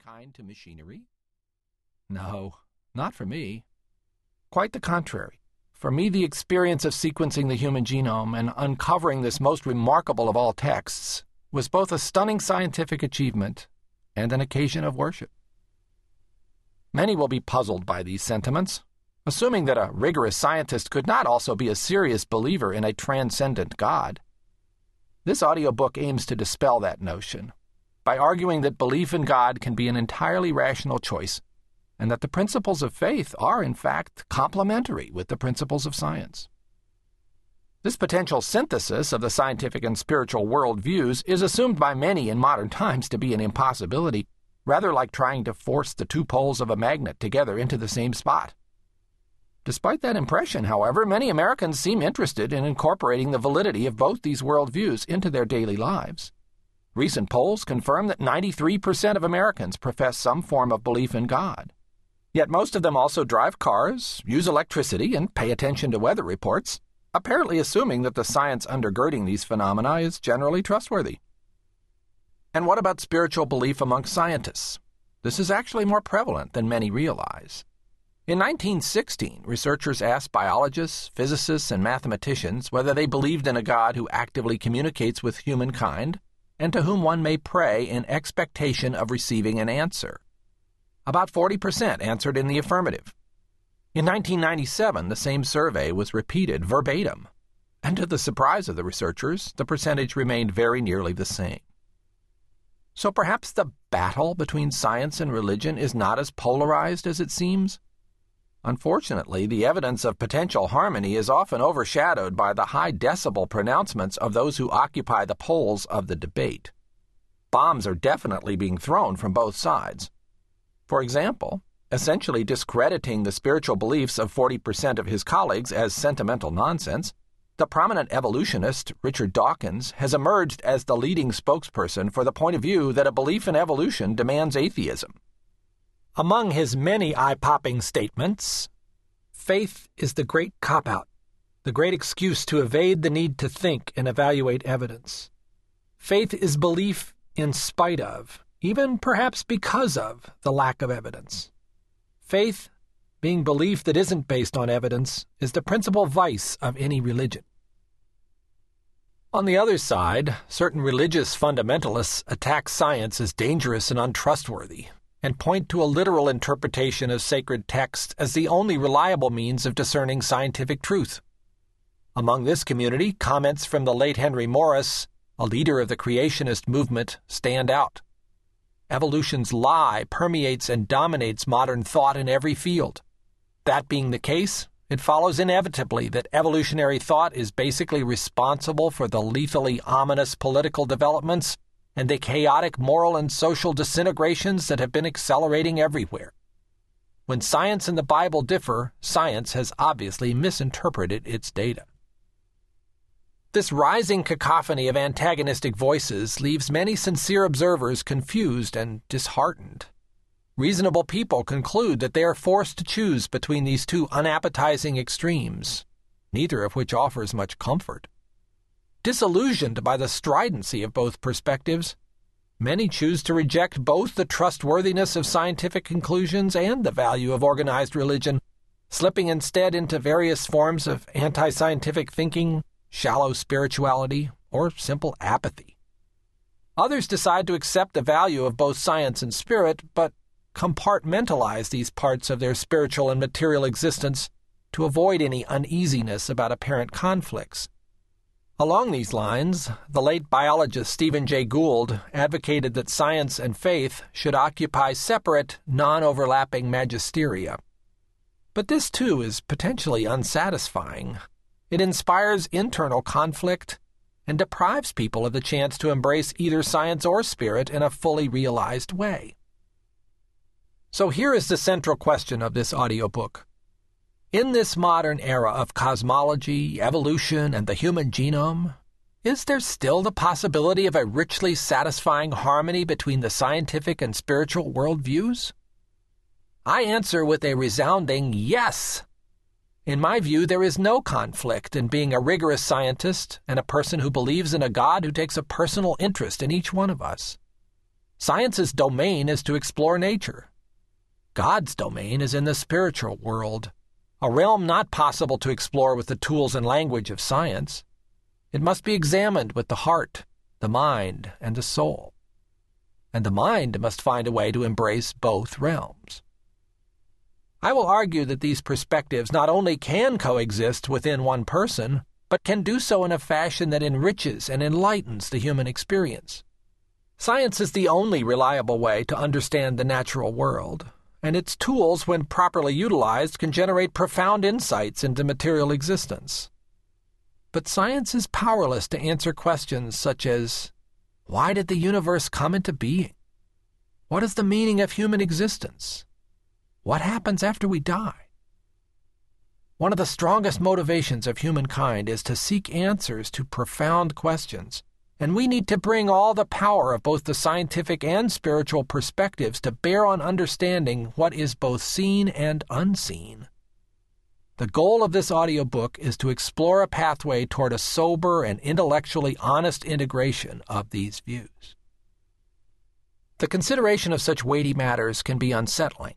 humankind to machinery? No, not for me. Quite the contrary. For me, the experience of sequencing the human genome and uncovering this most remarkable of all texts was both a stunning scientific achievement and an occasion of worship. Many will be puzzled by these sentiments, assuming that a rigorous scientist could not also be a serious believer in a transcendent God. This audiobook aims to dispel that notion by arguing that belief in God can be an entirely rational choice and that the principles of faith are, in fact, complementary with the principles of science. This potential synthesis of the scientific and spiritual worldviews is assumed by many in modern times to be an impossibility, rather like trying to force the two poles of a magnet together into the same spot. Despite that impression, however, many Americans seem interested in incorporating the validity of both these worldviews into their daily lives. Recent polls confirm that 93% of Americans profess some form of belief in God. Yet most of them also drive cars, use electricity, and pay attention to weather reports, apparently assuming that the science undergirding these phenomena is generally trustworthy. And what about spiritual belief among scientists? This is actually more prevalent than many realize. In 1916, researchers asked biologists, physicists, and mathematicians whether they believed in a God who actively communicates with humankind and to whom one may pray in expectation of receiving an answer. About 40% answered in the affirmative. In 1997, the same survey was repeated verbatim, and to the surprise of the researchers, the percentage remained very nearly the same. So perhaps the battle between science and religion is not as polarized as it seems? Unfortunately, the evidence of potential harmony is often overshadowed by the high decibel pronouncements of those who occupy the poles of the debate. Bombs are definitely being thrown from both sides. For example, essentially discrediting the spiritual beliefs of 40% of his colleagues as sentimental nonsense, the prominent evolutionist Richard Dawkins has emerged as the leading spokesperson for the point of view that a belief in evolution demands atheism. Among his many eye popping statements, faith is the great cop out, the great excuse to evade the need to think and evaluate evidence. Faith is belief in spite of, even perhaps because of, the lack of evidence. Faith, being belief that isn't based on evidence, is the principal vice of any religion. On the other side, certain religious fundamentalists attack science as dangerous and untrustworthy, and point to a literal interpretation of sacred texts as the only reliable means of discerning scientific truth. Among this community, comments from the late Henry Morris, a leader of the creationist movement, stand out. Evolution's lie permeates and dominates modern thought in every field. That being the case, it follows inevitably that evolutionary thought is basically responsible for the lethally ominous political developments and the chaotic moral and social disintegrations that have been accelerating everywhere. When science and the Bible differ, science has obviously misinterpreted its data. This rising cacophony of antagonistic voices leaves many sincere observers confused and disheartened. Reasonable people conclude that they are forced to choose between these two unappetizing extremes, neither of which offers much comfort. Disillusioned by the stridency of both perspectives, many choose to reject both the trustworthiness of scientific conclusions and the value of organized religion, slipping instead into various forms of anti scientific thinking, shallow spirituality, or simple apathy. Others decide to accept the value of both science and spirit, but compartmentalize these parts of their spiritual and material existence to avoid any uneasiness about apparent conflicts. Along these lines, the late biologist Stephen Jay Gould advocated that science and faith should occupy separate, non overlapping magisteria. But this too is potentially unsatisfying. It inspires internal conflict and deprives people of the chance to embrace either science or spirit in a fully realized way. So here is the central question of this audiobook. In this modern era of cosmology, evolution, and the human genome, is there still the possibility of a richly satisfying harmony between the scientific and spiritual worldviews? I answer with a resounding yes. In my view, there is no conflict in being a rigorous scientist and a person who believes in a God who takes a personal interest in each one of us. Science's domain is to explore nature. God's domain is in the spiritual world, a realm not possible to explore with the tools and language of science. It must be examined with the heart, the mind, and the soul. And the mind must find a way to embrace both realms. I will argue that these perspectives not only can coexist within one person, but can do so in a fashion that enriches and enlightens the human experience. Science is the only reliable way to understand the natural world, and its tools, when properly utilized, can generate profound insights into material existence. But science is powerless to answer questions such as Why did the universe come into being? What is the meaning of human existence? What happens after we die? One of the strongest motivations of humankind is to seek answers to profound questions, and we need to bring all the power of both the scientific and spiritual perspectives to bear on understanding what is both seen and unseen. The goal of this audiobook is to explore a pathway toward a sober and intellectually honest integration of these views. The consideration of such weighty matters can be unsettling.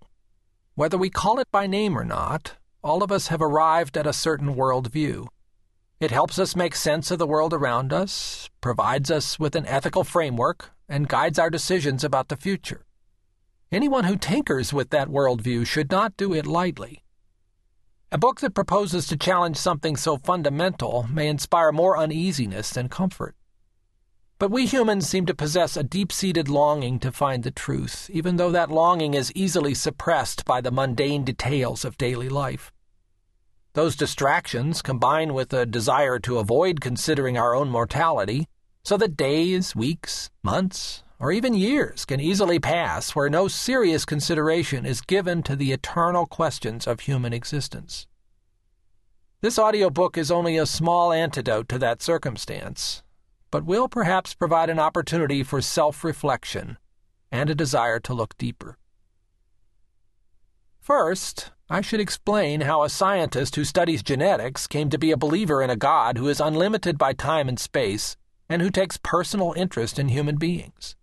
Whether we call it by name or not, all of us have arrived at a certain worldview. It helps us make sense of the world around us, provides us with an ethical framework, and guides our decisions about the future. Anyone who tinkers with that worldview should not do it lightly. A book that proposes to challenge something so fundamental may inspire more uneasiness than comfort. But we humans seem to possess a deep seated longing to find the truth, even though that longing is easily suppressed by the mundane details of daily life. Those distractions combine with a desire to avoid considering our own mortality, so that days, weeks, months, or even years can easily pass where no serious consideration is given to the eternal questions of human existence. This audiobook is only a small antidote to that circumstance, but will perhaps provide an opportunity for self reflection and a desire to look deeper. First, I should explain how a scientist who studies genetics came to be a believer in a God who is unlimited by time and space and who takes personal interest in human beings.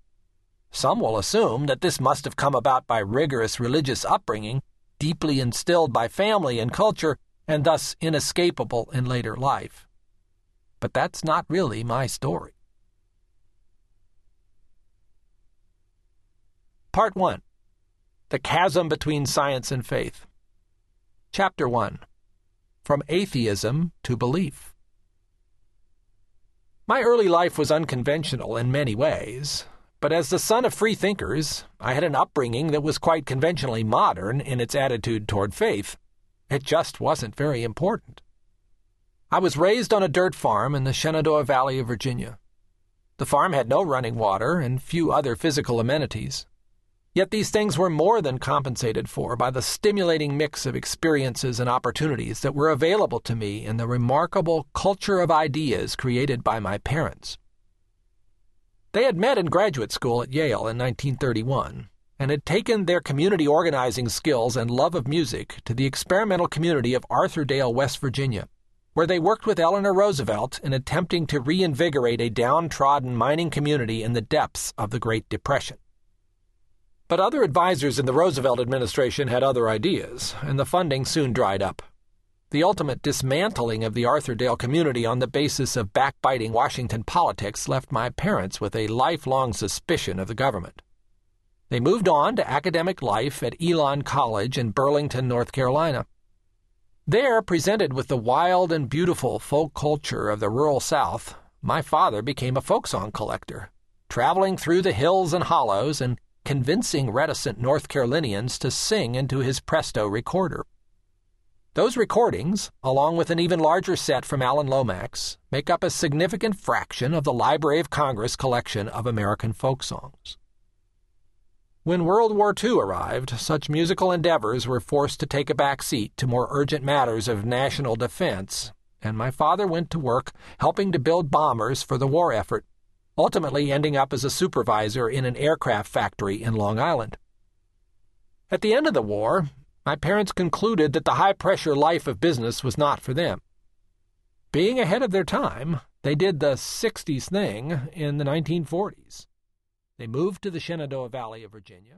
Some will assume that this must have come about by rigorous religious upbringing, deeply instilled by family and culture, and thus inescapable in later life. But that's not really my story. Part 1 The Chasm Between Science and Faith. Chapter 1 From Atheism to Belief. My early life was unconventional in many ways. But as the son of free thinkers, I had an upbringing that was quite conventionally modern in its attitude toward faith. It just wasn't very important. I was raised on a dirt farm in the Shenandoah Valley of Virginia. The farm had no running water and few other physical amenities. Yet these things were more than compensated for by the stimulating mix of experiences and opportunities that were available to me in the remarkable culture of ideas created by my parents. They had met in graduate school at Yale in 1931 and had taken their community organizing skills and love of music to the experimental community of Arthurdale, West Virginia, where they worked with Eleanor Roosevelt in attempting to reinvigorate a downtrodden mining community in the depths of the Great Depression. But other advisers in the Roosevelt administration had other ideas, and the funding soon dried up. The ultimate dismantling of the Arthurdale community on the basis of backbiting Washington politics left my parents with a lifelong suspicion of the government. They moved on to academic life at Elon College in Burlington, North Carolina. There, presented with the wild and beautiful folk culture of the rural South, my father became a folk song collector, traveling through the hills and hollows and convincing reticent North Carolinians to sing into his Presto recorder. Those recordings, along with an even larger set from Alan Lomax, make up a significant fraction of the Library of Congress collection of American folk songs. When World War II arrived, such musical endeavors were forced to take a back seat to more urgent matters of national defense, and my father went to work helping to build bombers for the war effort, ultimately ending up as a supervisor in an aircraft factory in Long Island. At the end of the war, my parents concluded that the high pressure life of business was not for them. Being ahead of their time, they did the 60s thing in the 1940s. They moved to the Shenandoah Valley of Virginia,